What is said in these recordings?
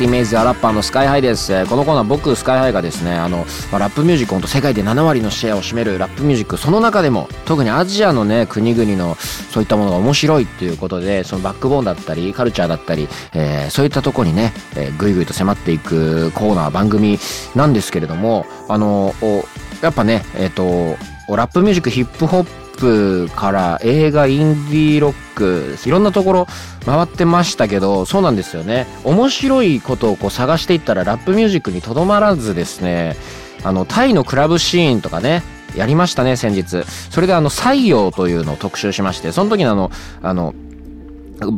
イメージアラッパーのスカイハイです。このコーナー僕スカイハイがですね、あの、まあラップミュージックほんと世界で7割のシェアを占めるラップミュージック、その中でも特にアジアのね、国々のそういったものが面白いっていうことで、そのバックボーンだったり、カルチャーだったり、えーそういったとこにね、えーぐいぐいと迫っていくコーナー、番組なんですけれども、あの、やっぱね、えっ、と、ラップミュージック、ヒップホップップから映画、インディーロック、いろんなところ回ってましたけど、そうなんですよね。面白いことをこう探していったら、ラップミュージックにとどまらずですね、あの、タイのクラブシーンとかね、やりましたね、先日。それであの、採用というのを特集しまして、その時のあの、あの、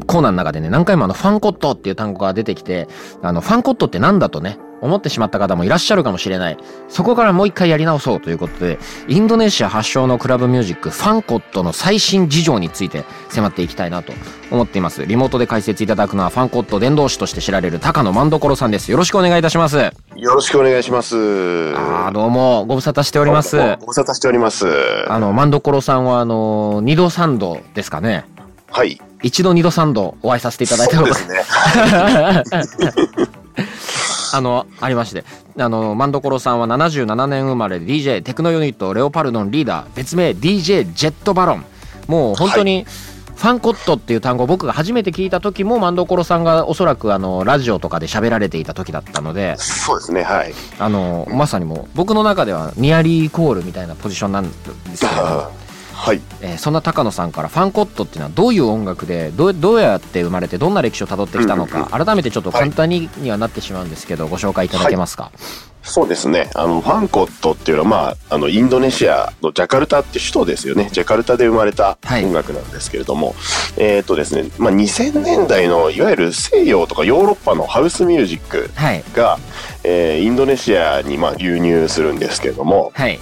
コーナーの中でね、何回もあの、ファンコットっていう単語が出てきて、あの、ファンコットってなんだとね、思ってしまった方もいらっしゃるかもしれない。そこからもう一回やり直そうということで、インドネシア発祥のクラブミュージック、ファンコットの最新事情について迫っていきたいなと思っています。リモートで解説いただくのは、ファンコット伝道師として知られる高野万所さんです。よろしくお願いいたします。あよろしくお願いします。ー、どうも、ご無沙汰しております。ご無沙汰しております。あの、万所さんは、あの、二度三度ですかね。はい。一度二度三度お会いさせていただいたことそうですね。あの、ありまして。あの、マンドコロさんは77年生まれで DJ テクノユニットレオパルドンリーダー、別名 DJ ジェットバロン。もう本当に、ファンコットっていう単語を僕が初めて聞いた時もマンドコロさんがおそらくあのラジオとかで喋られていた時だったのでそうですね。はい。あのまさにもう僕の中ではニアリーイコールみたいなポジションなんですけど、はい。えーそんな高野さんからファンコットっていうのはどういう音楽でどうどうやって生まれてどんな歴史をたどってきたのか改めてちょっと簡単ににはなってしまうんですけどご紹介いただけますか、そうですね。あの、ファンコットっていうのは、まあ、あの、インドネシアのジャカルタって首都ですよね。ジャカルタで生まれたはい。音楽なんですけれども、えっ、とですね、まあ、2000年代の、いわゆる西洋とかヨーロッパのハウスミュージックはい。が、えーインドネシアに、まあ、流入するんですけれども、はい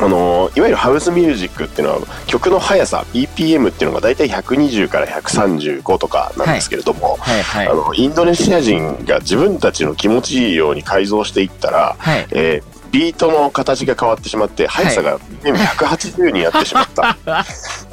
あのいわゆるハウスミュージックっていうのは曲の速さ BPM っていうのが大体120から135とかなんですけれども、はいはい。あのインドネシア人が自分たちの気持ちいいように改造していったら、はい。えービートの形が変わってしまって速さが BPM180 になってしまった。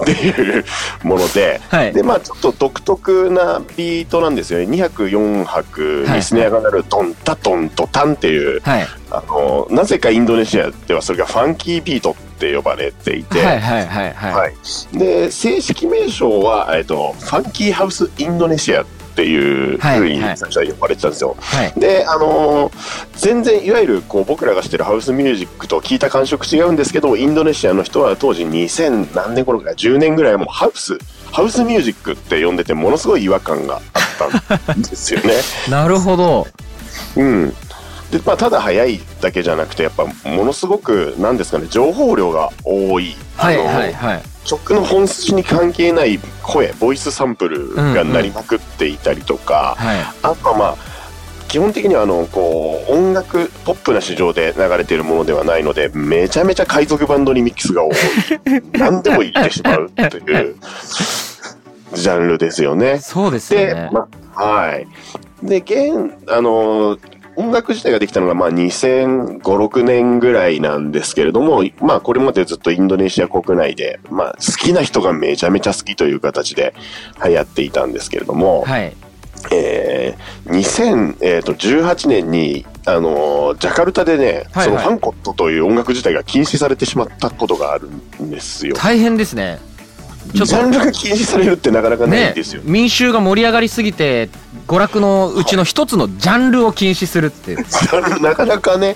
っていうもので、はい。でまあちょっと独特なビートなんですよね。2拍4拍にスネアが鳴るトンタトントタンっていうはい。あのなぜかインドネシアではそれがファンキービートって呼ばれていて、はいはいはいはい。はい。で正式名称は、えっと、ファンキーハウスインドネシアっていうふうにはいはい。最初は呼ばれてたんですよ。はい。であのー全然いわゆるこう僕らがしてるハウスミュージックと聞いた感触違うんですけどインドネシアの人は当時2000何年頃か10年ぐらいもうハウスハウスミュージックって呼んでてものすごい違和感があったんですよね。なるほど。うん。でまあ、ただ速いだけじゃなくてやっぱものすごくなんですかね情報量が多い、はいはいはい曲の本質に関係ない声ボイスサンプルが鳴りまくっていたりとか、はいあとはまあ基本的にはあのこう音楽ポップな市場で流れているものではないのでめちゃめちゃ海賊バンドにミックスが多い 何でも言ってしまうというジャンルですよね。そうですよで、ねまあ、はい。で、現、あの、音楽自体ができたのが、まあ、2005、6年ぐらいなんですけれども、まあ、これまでずっとインドネシア国内で、まあ、好きな人がめちゃめちゃ好きという形で流行っていたんですけれども、はい。えー、2018年に、あのジャカルタでね、はいはい。そのファンコットという音楽自体が禁止されてしまったことがあるんですよ。大変ですねちょっとジャンルが禁止されるってなかなかないねんですよ。民衆が盛り上がりすぎて娯楽のうちの一つのジャンルを禁止するって。い うなかなかね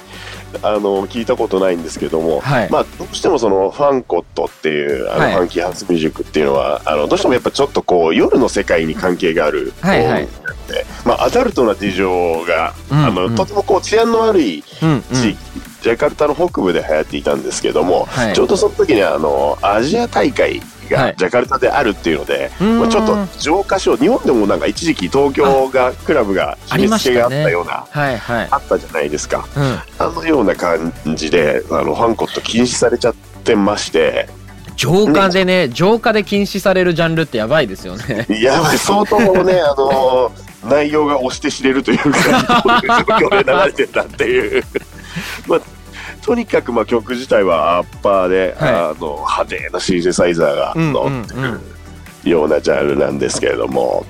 あの聞いたことないんですけども、はい。まあ、どうしてもそのファンコットっていうあの、はい。ファンキーハウスミュージックっていうのはあのどうしてもやっぱちょっとこう夜の世界に関係があるはいはい。まあ、アダルトな事情が、うんあのうん。とてもこう治安の悪いうんうん。地域、ジャカルタの北部で流行っていたんですけども、はい。ちょうどその時にあのアジア大会はいがジャカルタであるっていうので、うーん。まあ、ちょっと浄化しよう日本でもなんか一時期東京がクラブがあり締め付けがあったようなはいはい。あったじゃないですか。うん。あのような感じであのファンコット禁止されちゃってまして。浄化でね浄化で禁止されるジャンルってやばいですよね。やばい相当ね あの内容が押して知れるというか 状況で流れてたっていう。まあとにかくまあ曲自体はアッパーで、はい。あの派手なシンセサイザーがうん乗ってるようなジャンルなんですけれども、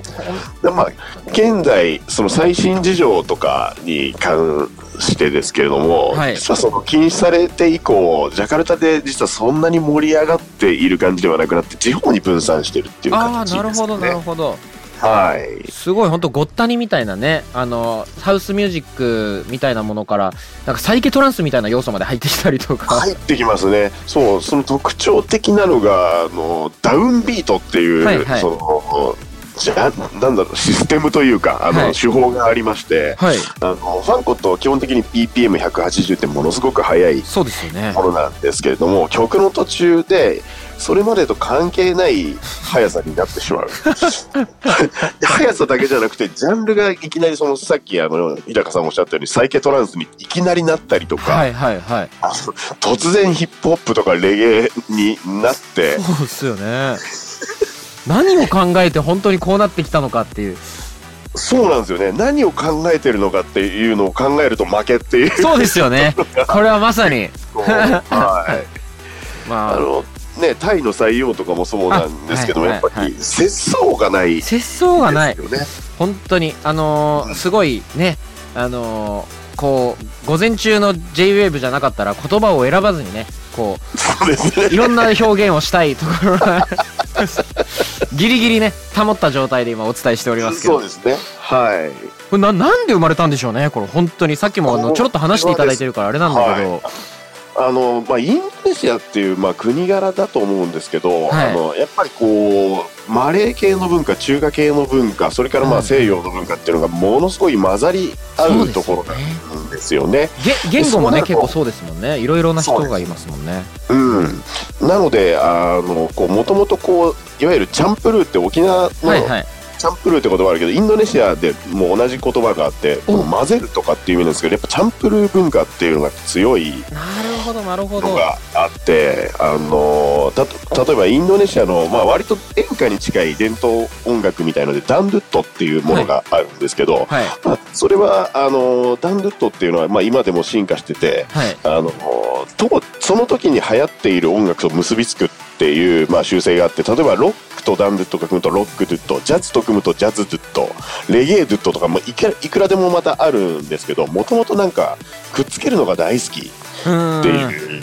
でまあ、現在その最新事情とかに関してですけれども、はい。実はその禁止されて以降ジャカルタで実はそんなに盛り上がっている感じではなくなって地方に分散してるっていうああ形ですね。なるほどなるほどはい。すごい本当ごったにみたいなねあのハウスミュージックみたいなものからなんかサイケトランスみたいな要素まで入ってきたりとか、入ってきますね。そう、その特徴的なのが、あの、ダウンビートっていう、はいはい。その、じゃなんだろう、システムというか、あの、はい。手法がありまして、はい。あの、ファンコットは基本的に BPM180 ってものすごく速いそうですよね。ものなんですけれども、曲の途中で、それまでと関係ない速さになってしまう。速さだけじゃなくて、ジャンルがいきなりそのさっきあの、日高さんもおっしゃったように、サイケトランスにいきなりなったりとか、はいはいはい突然ヒップホップとかレゲエになって、そうですよね何を考えて本当にこうなってきたのかっていうそうなんですよね。何を考えてるのかっていうのを考えると負けっていう。そうですよねこれはまさにはい。まああの、ね、タイの採用とかもそうなんですけども、あやっぱはいはいり節操がないです節操がない。本当にあのーすごいねあのーこう午前中の JWAVE じゃなかったら言葉を選ばずにねこそうですね。ういろんな表現をしたいところが ギリギリね保った状態で今お伝えしておりますけどそうですね。はい。これななんで生まれたんでしょうねこれ本当にさっきもあのちょろっと話していただいてるからあれなんだけど、あの、まあ、インドネシアっていう、まあ、国柄だと思うんですけど、はい。あの、やっぱりこう、マレー系の文化、中華系の文化、それからまうん。あ西洋の文化っていうのがものすごい混ざり合うところそうですよね。なんですよね。げ言語もね結構そうですもんね。いろいろな人がいますもんね。うん。なので、あの、こう、もともとこう、いわゆるチャンプルーって沖縄のはいはいチャンプルーって言葉あるけど、インドネシアでも同じ言葉があって、混ぜるとかっていう意味なんですけど、やっぱチャンプルー文化っていうのが強いなるほどなるほど。のがあって、あのた例えばインドネシアの、まあ、割と演歌に近い伝統音楽みたいのでダンドゥットっていうものがあるんですけど、はい。まあ、それはあのダンドゥットっていうのは、まあ、今でも進化しててはい。あのとその時に流行っている音楽と結びつくっていう、まあ、習性があって例えばロックとダンドゥットが組むとロックドゥットジャズと組むとジャズドゥットレゲエドゥットとかもいくらいくらでもまたあるんですけどもともとなんかくっつけるのが大好き。っていう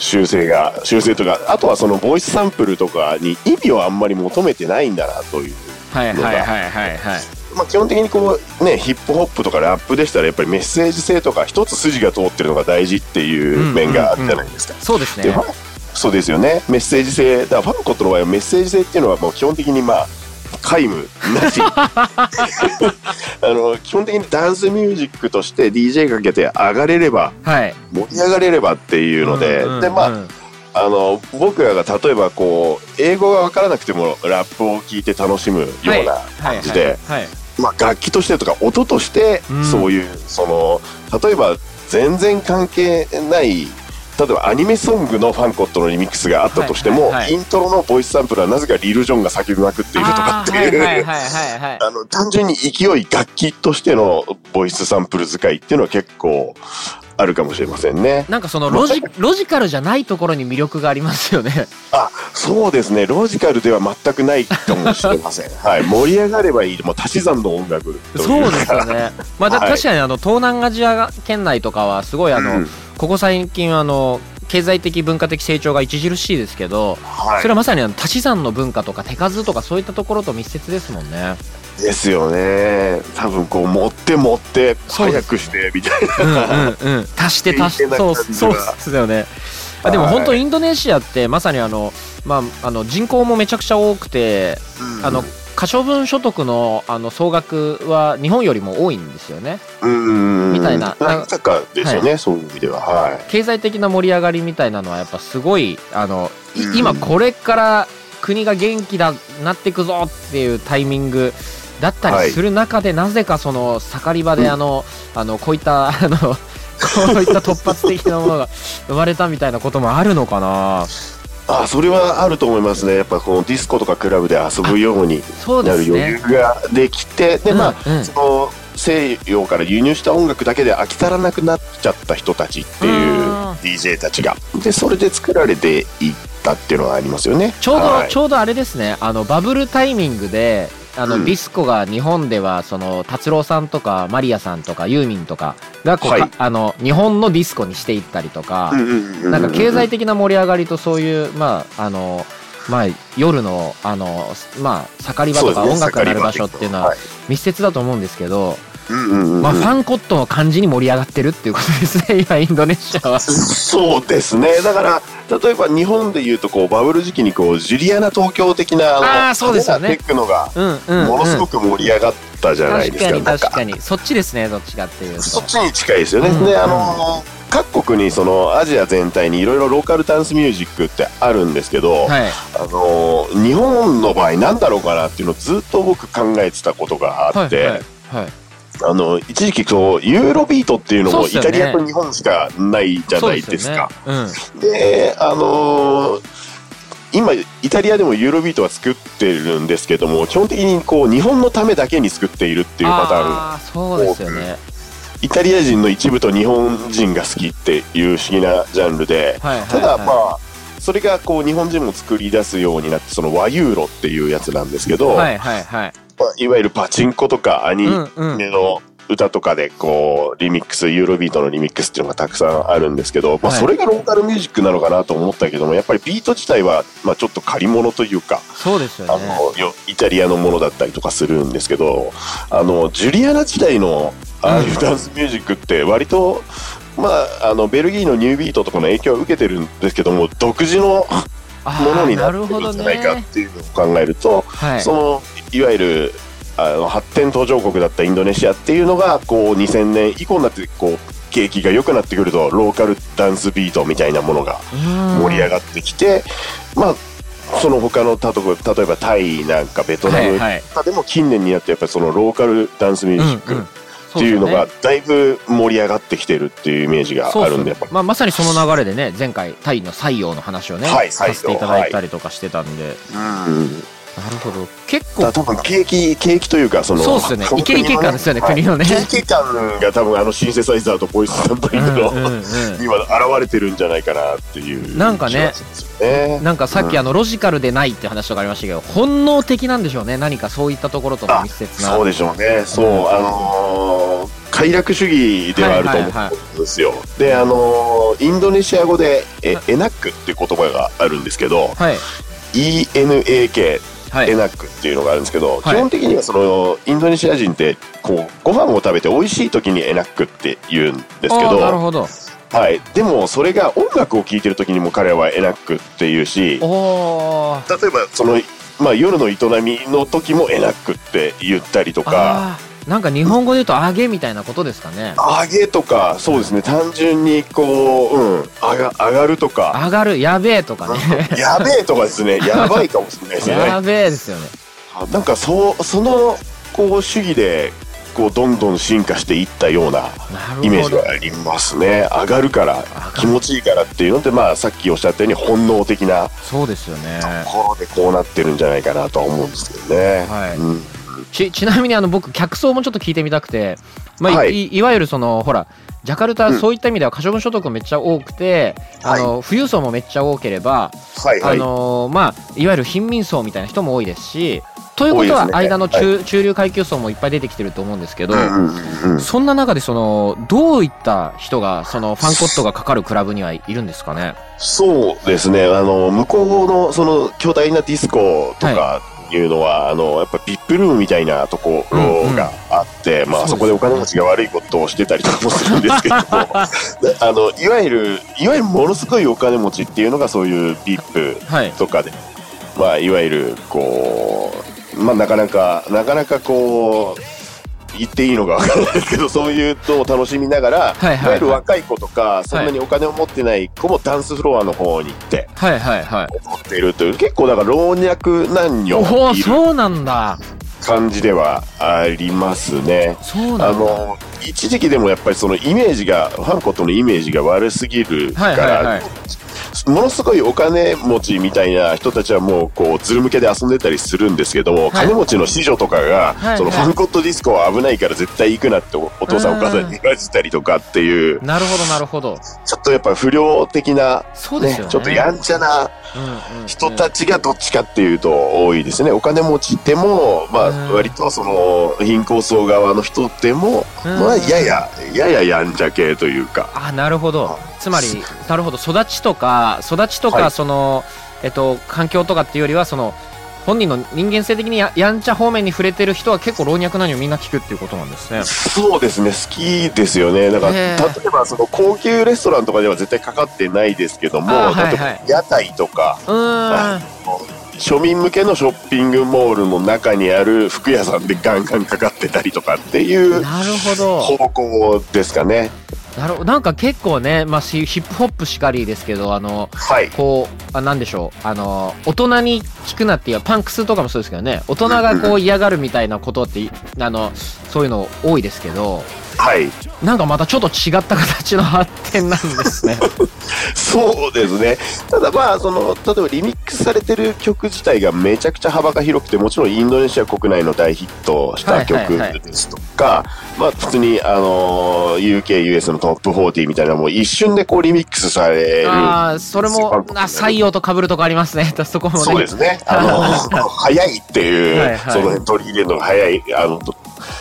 修正が修正とかあとはそのボイスサンプルとかに意味をあんまり求めてないんだなという、はいはいはいはいはいまあ、基本的にこうねヒップホップとかラップでしたらやっぱりメッセージ性とか一つ筋が通ってるのが大事っていう面があるじゃないですか。そうですねそうですよね。メッセージ性。だからファンコットの場合はメッセージ性っていうのはもう基本的にまあ皆無なしあの基本的にダンスミュージックとして DJ かけて上がれればはい盛り上がれればっていうので、でまああの僕らが例えばこう英語が分からなくてもラップを聴いて楽しむような感じで、はいまあ、楽器としてとか音としてそういう、その例えば全然関係ない例えばアニメソングのファンコットのリミックスがあったとしても、イントロのボイスサンプルはなぜかリル・ジョンが叫びまくっているとかっていう、単純に勢い楽器としてのボイスサンプル使いっていうのは結構あるかもしれませんね。なんかそのロジ ロジカルじゃないところに魅力がありますよね。あそうですねロジカルでは全くないかもしれません、はい、盛り上がればいいもう足し算の音楽そうですよね。まあ、だはい確かにあの東南アジア圏内とかはすごいあの、うんここ最近あの経済的文化的成長が著しいですけど、はいそれはまさにあの足し算の文化とか手数とかそういったところと密接ですもんね。ですよね。多分こう持って持って早くしてみたいうんな、うんうん。足して足し平そうそうですよね。あでもはい。本当インドネシアってまさにあのまああの人口もめちゃくちゃ多くて、あの可処分所得のあの総額は日本よりも多いんですよね。うん。みたいな。なんかですよね、そういう意味では。はい。経済的な盛り上がりみたいなのはやっぱすごいあの、いうん今これから国が元気だなってくぞっていうタイミングだったはいりする中で、なぜかその盛り場であの、あのこういった あのこういった突発的なものが生まれたみたいなこともあるのかな。あそれはあると思いますね。やっぱこのディスコとかクラブで遊ぶようになる余裕ができてでまあ、うん。うんその西洋から輸入した音楽だけで飽き足らなくなっちゃった人たちっていううん DJ たちが。でそれで作られていったっていうのはありますよね。ちょうど、はい。ちょうどあれですね。あのバブルタイミングであの、うん。ディスコが日本ではその達郎さんとかマリアさんとかユーミンとかがこう、はい。かあの日本のディスコにしていったりとか、なんか経済的な盛り上がりとそういうまああのまあ夜のあのまあ盛り場とか音楽が鳴る場所っていうのは。はい。密接だと思うんですけど、まあファンコットの感じに盛り上がってるっていうことですね。今インドネシアは。そうですね。だから例えば日本でいうとこうバブル時期にこうジュリアナ東京的なあーそうですよね。テクノがうんうん、うん、ものすごく盛り上がったじゃないですか,、確かになん確かに。そっちですねどっちかっていうと。そっちに近いですよね。うんで、あの各国にそのアジア全体にいろいろローカルダンスミュージックってあるんですけど、はい。あの日本の場合なんだろうかなっていうのをずっと僕考えてたことがあって、はいはいはいあの一時期そうユーロビートっていうのもイタリアと日本しかないじゃないですか。であの今イタリアでもユーロビートは作ってるんですけども基本的にこう日本のためだけに作っているってうん、いうパターン。ですよね。イタリア人の一部と日本人が好きっていう不思議なジャンルで、ただまあそれがこう日本人も作り出すようになってその和ユーロっていうやつなんですけど、はいはいはい。まあいわゆるパチンコとかアニメの歌とかでこうリミックスユーロビートのリミックスっていうのがたくさんあるんですけど、まあ、はい。それがローカルミュージックなのかなと思ったけどもやっぱりビート自体はまあちょっと借り物というかそうですよあねのよイタリアのものだったりとかするんですけどあのジュリアナ時代のああいうダンスミュージックって割と、まあ、あのベルギーのニュービートとかの影響を受けてるんですけども独自のあものにーななってるんじゃないかっね。ていうのを考えると、はい。そのいわゆるあの発展途上国だったインドネシアっていうのがこう2000年以降になってこう景気が良くなってくるとローカルダンスビートみたいなものが盛り上ががってきて、まあその他の例えば例えばタイなんかベトナムはいはい。とかでも近年になってやっぱりそのローカルダンスミュージックっていうのがそだいぶ盛り上がってきてるっていうイメージがうあるんでまあ、まさにその流れでね前回タイの採用の話をね、はいさせていただいたりとかしてたんで、うんなるほど。結構。多分景気景気というかそのそうっすよね。イケイケ感ですよねはい。国のね。景気感が多分あのシンセサイザーとボイスサンプリングの、今現れてるんじゃないかなっていうなんかねね。なんかさっきあのロジカルでないって話とかありましたけど本能的なんでしょうね。何かそういったところとのあ密接な。そうでしょうね。そう、うん。あのー快楽主義ではあると思はいはいはいうんですよ、であのーインドネシア語でえエナックっていう言葉があるんですけどはい。ENAK はい。エナックっていうのがあるんですけど、はい。基本的にはそのインドネシア人ってこうご飯を食べて美味しい時にエナックって言うんですけどなるほど。はい、でもそれが音楽を聴いてる時にも彼らはエナックっていうし例えばその、まあ、夜の営みの時もエナックって言ったりとかなんか日本語で言うと「あげ」みたいなことですかね。上げとかそうですね。単純にこう、うん、上が上がるとか。上がるやべえとかね。やべえとかですね。やばいかもしれないですよやねべえですよね。なんかそうそのこう主義でこうどんどん進化していったようななイメージがありますね。上がるから気持ちいいからっていうのでまあさっきおっしゃったように本能的なそうですよね。ところでこうなってるんじゃないかなとは思うんですけどね。はい。うんちちなみにあの僕客層もちょっと聞いてみたくて、まあいはい。い、いわゆるそのほらジャカルタ、うん。そういった意味では可処分所得めっちゃ多くて、あの富裕層もめっちゃ多ければ、はいはい。あのーまあいわゆる貧民層みたいな人も多いですしということは間の中,、中流階級層もいっぱい出てきてると思うんですけど、うんうんうんうん。そんな中でそのどういった人がそのファンコットがかかるクラブにはいるんですかね？そうですね。あの、向こうのその巨大なディスコとかいうのは、あの、やっぱビップルームみたいなところがあって、まあそうですね。そこでお金持ちが悪いことをしてたりとかもするんですけども、あの、いわゆる、いわゆるものすごいお金持ちっていうのがそういうビップはい。とかで、まあ、いわゆる、こう、まあ、なかなか、なかなかこう、言っていいのかわからないですけど、そういうのを楽しみながら、はいはいはいわゆる若い子とか、そんなにお金を持ってない子もダンスフロアの方に行って、はいはいはい。踊っているという、結構だから老若男女おお、いるそうなんだ。感じではありますね。そうなんだ。あの、一時期でもやっぱりそのイメージが、ファンコットのイメージが悪すぎるから、はいはいはい。ものすごいお金持ちみたいな人たちはもうこうズル向けで遊んでたりするんですけども、はい金持ちの子女とかが、はいそのファンコットディスコは危ないから絶対行くなっておお父さんお母さんに言わせたりとかっていう、なるほどなるほど。ちょっとやっぱ不良的な、そうですよね。ちょっとやんちゃな人たちがどっちかっていうと多いですね。お金持ちでも、まあうん。割とその貧困層側の人でも、うん。まあやや、やややんちゃ系というか、あなるほど。つまりなるほど。育ちとか育ちとか、はい。そのえっと環境とかっていうよりはその本人の人間性的にややんちゃ方面に触れてる人は結構老若男女みんな聞くっていうことなんですね。そうですね、好きですよね。だから、へ例ーえばその高級レストランとかでは絶対かかってないですけども、はい例えばはい屋台とか、庶民向けのショッピングモールの中にある服屋さんでガンガンかかってたりとかっていう方向ですかね。なるほど。なんか結構ね、まあ、しヒップホップしかりですけどあのはい。こうあなんでしょう。あの大人に聞くなっていうパンクスとかもそうですけどね。大人がこう嫌がるみたいなことってあのそういうの多いですけどはい。なんかまたちょっと違った形の発展なんですね そうですね。ただまあ、その、例えばリミックスされてる曲自体がめちゃくちゃ幅が広くて、もちろんインドネシア国内の大ヒットした曲ですとか、まあ普通に、あの、UK、US のトップ40みたいなもう一瞬でこうリミックスされる。ああ、それも、あ、採用と被るとこありますね。そこもね。そうですね。あの、早いっていう、はいはいその辺取り入れるのが早い。あの、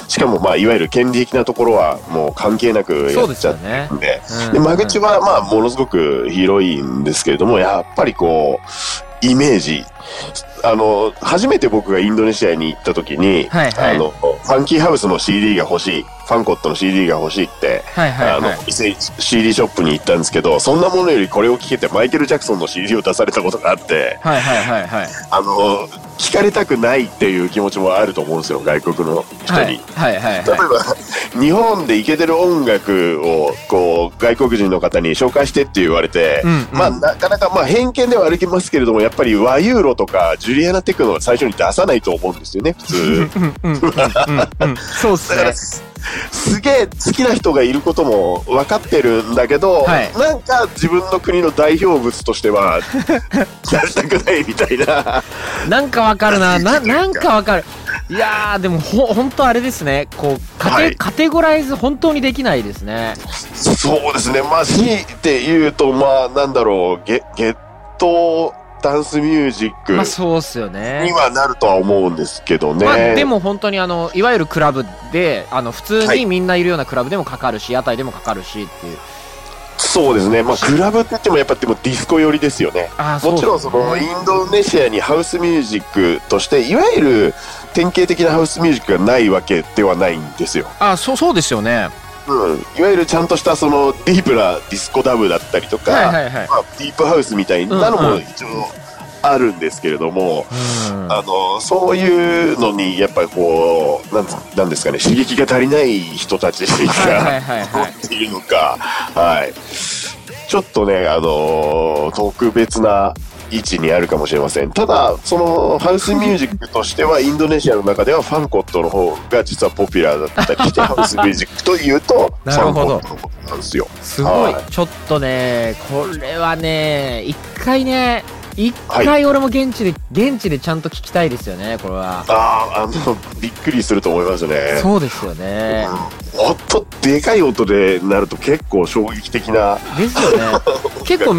しかもまあ、いわゆる権利的なところはもう関係なくやっちゃってねるんで、うん。で間口はまあ、ものすごく広いんですけれども、やっぱりこう、イメージ、あの、初めて僕がインドネシアに行った時に、はいはい。あの、ファンキーハウスの CD が欲しい、ファンコットの CD が欲しいって、はいはいあのはい。、店 CD ショップに行ったんですけど、そんなものよりこれを聞けてマイケル・ジャクソンの CD を出されたことがあって、はいはいはいはい。あの、聞かれたくないっていう気持ちもあると思うんですよ、外国の人に。はいはいはい例えはば、日本でイケてる音楽を、こう、外国人の方に紹介してって言われて、うんうんまあ、なかなか、まあ、偏見では歩きますけれども、やっぱり和ユーロとか、ジュリアナテクノは最初に出さないと思うんですよね、普通。そうっすね。すげえ好きな人がいることも分かってるんだけど、はいなんか自分の国の代表物としては 出したくないみたいな。なんかわかるな。な、なんかわかる。いやー、でもほ、ほんとあれですね。こう、カテ、はいカテゴライズ本当にできないですね。そうですね。まあ、強いて言うと、まあ、なんだろう、ゲゲットダンスミュージックまあそうっすよねに。はなるとは思うんですけどね。まあでも本当にあの、いわゆるクラブで、あの、普通はいにみんないるようなクラブでもかかるし、屋台でもかかるしっていう。そうですね。まあ、クラブって言ってもやっぱでもディスコ寄りですよね。あーもちろんその、インドネシアにハウスミュージックとして、いわゆる典型的なハウスミュージックがないわけではないんですよ。あ、そう、そうですよね。うん。いわゆるちゃんとしたそのディープなディスコダブだったりとか、はいはいはい。まあ、ディープハウスみたいなのも一応あるんですけれども、うんあの、そういうのに、やっぱりこう、なんつなんですかね、刺激が足りない人たちが、はいはい。っていうのか、はい。ちょっとね、あの特別な位置にあるかもしれません。ただ、その、ハウスミュージックとしては、インドネシアの中ではファンコットの方が実はポピュラーだったりして、ハウスミュージックというと、フなるほどァンコットのことなんですよ。すごいは、ちょっとね、これはね、一回ね、一は回俺も現地で、現地でちゃんと聞きたいですよね、これは。ああ、あの、びっくりすると思いますね。そうですよね。音、でかい音でなると結構衝撃的なですよね。結構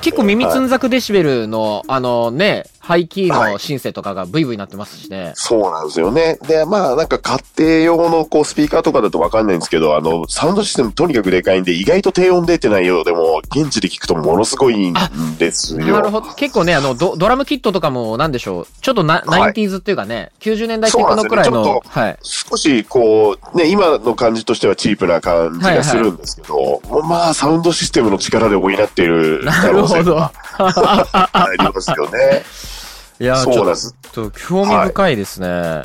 結構耳つんざくデシベルの、あのね、ハイキーのシンセとかがブイブイになってますしね。そうなんですよね。で、まあ、なんか家庭用のこうスピーカーとかだとわかんないんですけど、あの、サウンドシステムとにかくでかいんで、意外と低音出てないようでも、現地で聞くとものすごいんですよ。なるほど。結構ね、あの、ドドラムキットとかも、なんでしょう。ちょっとな、はいナインティーズっていうかね、90年代テクノくらいのそうなん、ですはい。少しこう、ね、今の感じとしてはチープな感じがするんですけど、もうまあ、サウンドシステムの力で補っているなるほど。ありますよね。いや、ちょっそうなんです。と興味深いですね。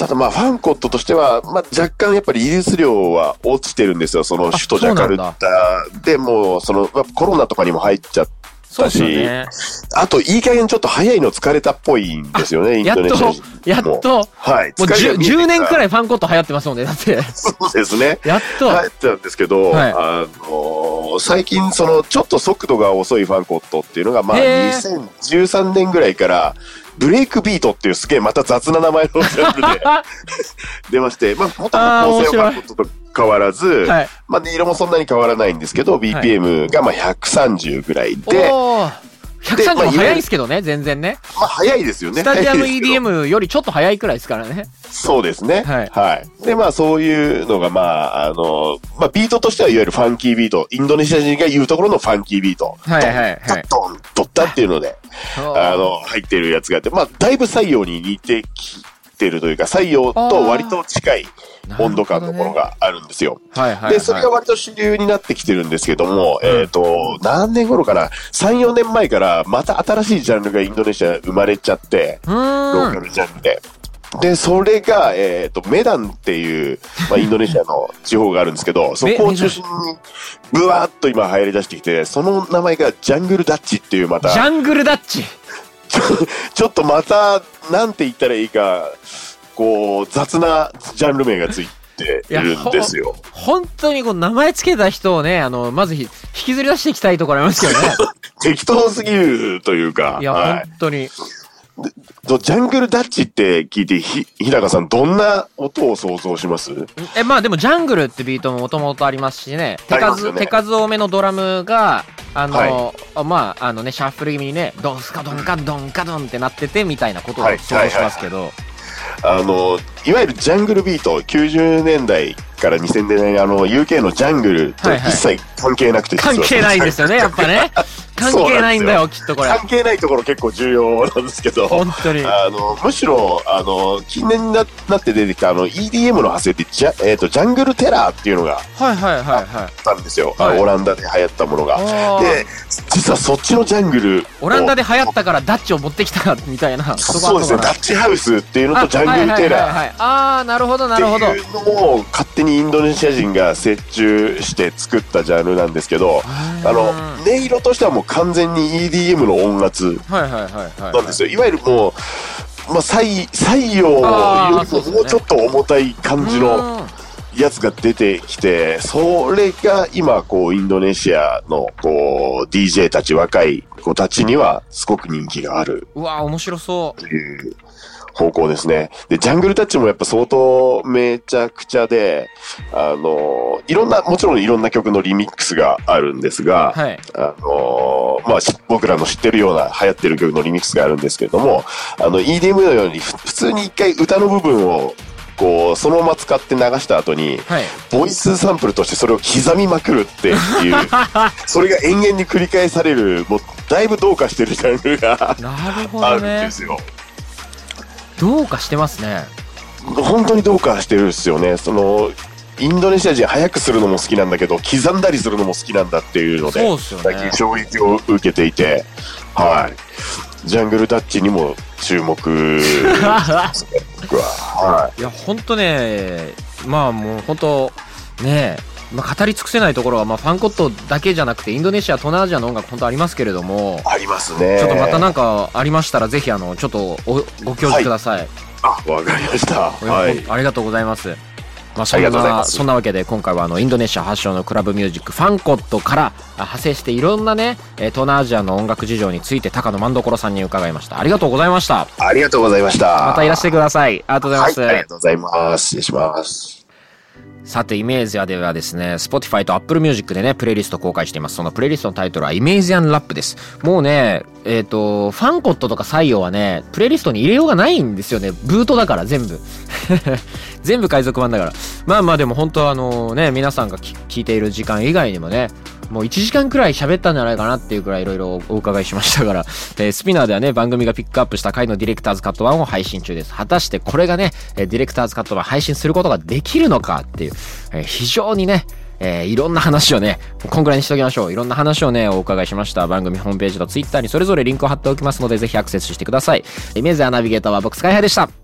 ただまあ、ファンコットとしては、まあ、若干やっぱりリリース量は落ちてるんですよ。その首都ジャカルタでもう、その、まあコロナとかにも入っちゃったし、ね。あと、いい加減ちょっと早いの疲れたっぽいんですよね、インやっドネシアと人、やっと、はい。もう疲れが 10, 見えてきた10年くらいファンコット流行ってますもんね。だって。そうですね。やっと。入ってたんですけど、はいあの最近そのちょっと速度が遅いファンコットっていうのがまあへ2013年ぐらいからブレイクビートっていうすげえまた雑な名前のジャンルで 出まして、まあ元あー々構成は面ファンコットと変わらず、はい。まあ音色もそんなに変わらないんですけど、BPM がまあ130ぐらいで、おー130も早いですけどね、全然ね。まあ早いですよね。スタジアム EDM よりちょっと早いくらいですからね。そうですね。はいで、まあそういうのが、まあ、あの、まあビートとしてはいわゆるファンキービート、インドネシア人が言うところのファンキービート。はいはいはいドン、ドッタっていうので、あの、入ってるやつがあって、まあだいぶ採用に似てきてるというか、採用と割と近い温度感のものがあるんですよ。はいはいはい。で、それが割と主流になってきてるんですけども、うんえっ、と、何年頃かな ?3、4年前からまた新しいジャンルがインドネシア生まれちゃって、うロー。カルジャンルで。で、それが、えっ、と、メダンっていう、まあ、インドネシアの地方があるんですけど、そこを中心に、ブワーっと今流行り出してきて、その名前がジャングルダッチっていうまた、ジャングルダッチ。ちょっとまた、なんて言ったらいいか、こう、雑なジャンル名がついているんですよ。本当にこう名前つけた人をね、あの、まずひ引きずり出していきたいところありますけどね。適当すぎるというか、いや、はい。本当に。とジャングルダッチって聞いて、ひ、日高さん、どんな音を想像します？え、まあでもジャングルってビートももともとありますしね、手数、ね。手数多めのドラムが、あの、はあまあ、あのね、シャッフル気味にね、ドンスカドンカドンカドンってなっててみたいなことをはい想像しますけど、あの、いわゆるジャングルビート、90年代から2000年代、あの、UK のジャングルとはいはい一切関係なくて、実は関係ないんですよね、やっぱね。関係ないんだよ、きっとこれ。関係ないところ結構重要なんですけど、本当に。あの、むしろ、あの、近年にななって出てきた、あの、EDM の派生って、ジャ,、えー、とジャングルテラーっていうのがあはいはいはいはい。ったんですよ。はいオランダで流行ったものが。で、実はそっちのジャングルをオランダで流行ったからダッチを持ってきたみたいな。そうですね、ダッチハウスっていうのとジャングルテラー。ー。ああー、なるほどなってるほど。いうのを勝手にインドネシア人が折衷して作ったジャンルなんですけど、あの、音色としてはもう完全に EDM の音圧。なんですよ。いわゆるもう、まあ、採採用よりももうちょっと重たい感じのうん。やつが出てきて、それが今、こう、インドネシアの、こう、DJ たち、若い子たちには、すごく人気がある。うわ面白そう方向ですね。で、ジャングルタッチもやっぱ相当めちゃくちゃで、あの、いろんな、もちろんいろんな曲のリミックスがあるんですが、はい。あのまあ、し僕らの知ってるような流行ってる曲のリミックスがあるんですけれども、あの、EDM のようにふ普通に一回歌の部分を、こう、そのまま使って流した後に、はい。ボイスサンプルとしてそれを刻みまくるっていう、それが延々に繰り返される、もう、だいぶどうかしてるジャンルがなるほあるんで。すよ。どうかしてますね。本当にどうかしてるんですよね。その、インドネシア人早くするのも好きなんだけど、刻んだりするのも好きなんだっていうので、そうっすよね最近衝撃を受けていて、はい。ジャングルタッチにも注目ね、僕は。はいや、ほんとね、まあもうほんと、ねまあ、語り尽くせないところは、まあ、ファンコットだけじゃなくて、インドネシア、東南アジアの音楽、本当ありますけれども、い。ありますね。ちょっとまたなんかありましたら、ぜひ、あの、ちょっとおご教示ください。あ、わかりました。はい。ありがとうございます。まあ、そんな、そんなわけで、今回はあの、インドネシア発祥のクラブミュージック、ファンコットからあ派生して、いろんなね、えー東南アジアの音楽事情について、高野万所さんに伺いました。ありがとうございました。ありがとうございました。またいらしてください。ありがとうございます。はい、ありがとうございます。失礼します。さて、イメージアではですね、Spotify と Apple Music でね、プレイリスト公開しています。そのプレイリストのタイトルはイメージアンラップです。もうね、えっ、と、ファンコットとか採用はね、プレイリストに入れようがないんですよね。ブートだから、全部。全部海賊版だから。まあまあでも本当はあのね、皆さんが聞いている時間以外にもね、もう1時間くらい喋ったんじゃないかなっていうくらいいろいろお伺いしましたから、えースピナーではね、番組がピックアップした回のディレクターズカット版を配信中です。果たしてこれがね、えディレクターズカット版配信することができるのかっていう、えー非常にね、えーいろんな話をね、こんぐらいにしておきましょう。いろんな話をね、お伺いしました。番組ホームページとツイッターにそれぞれリンクを貼っておきますので、ぜひアクセスしてください。イメージアナビゲーターは僕、スカイハイでした。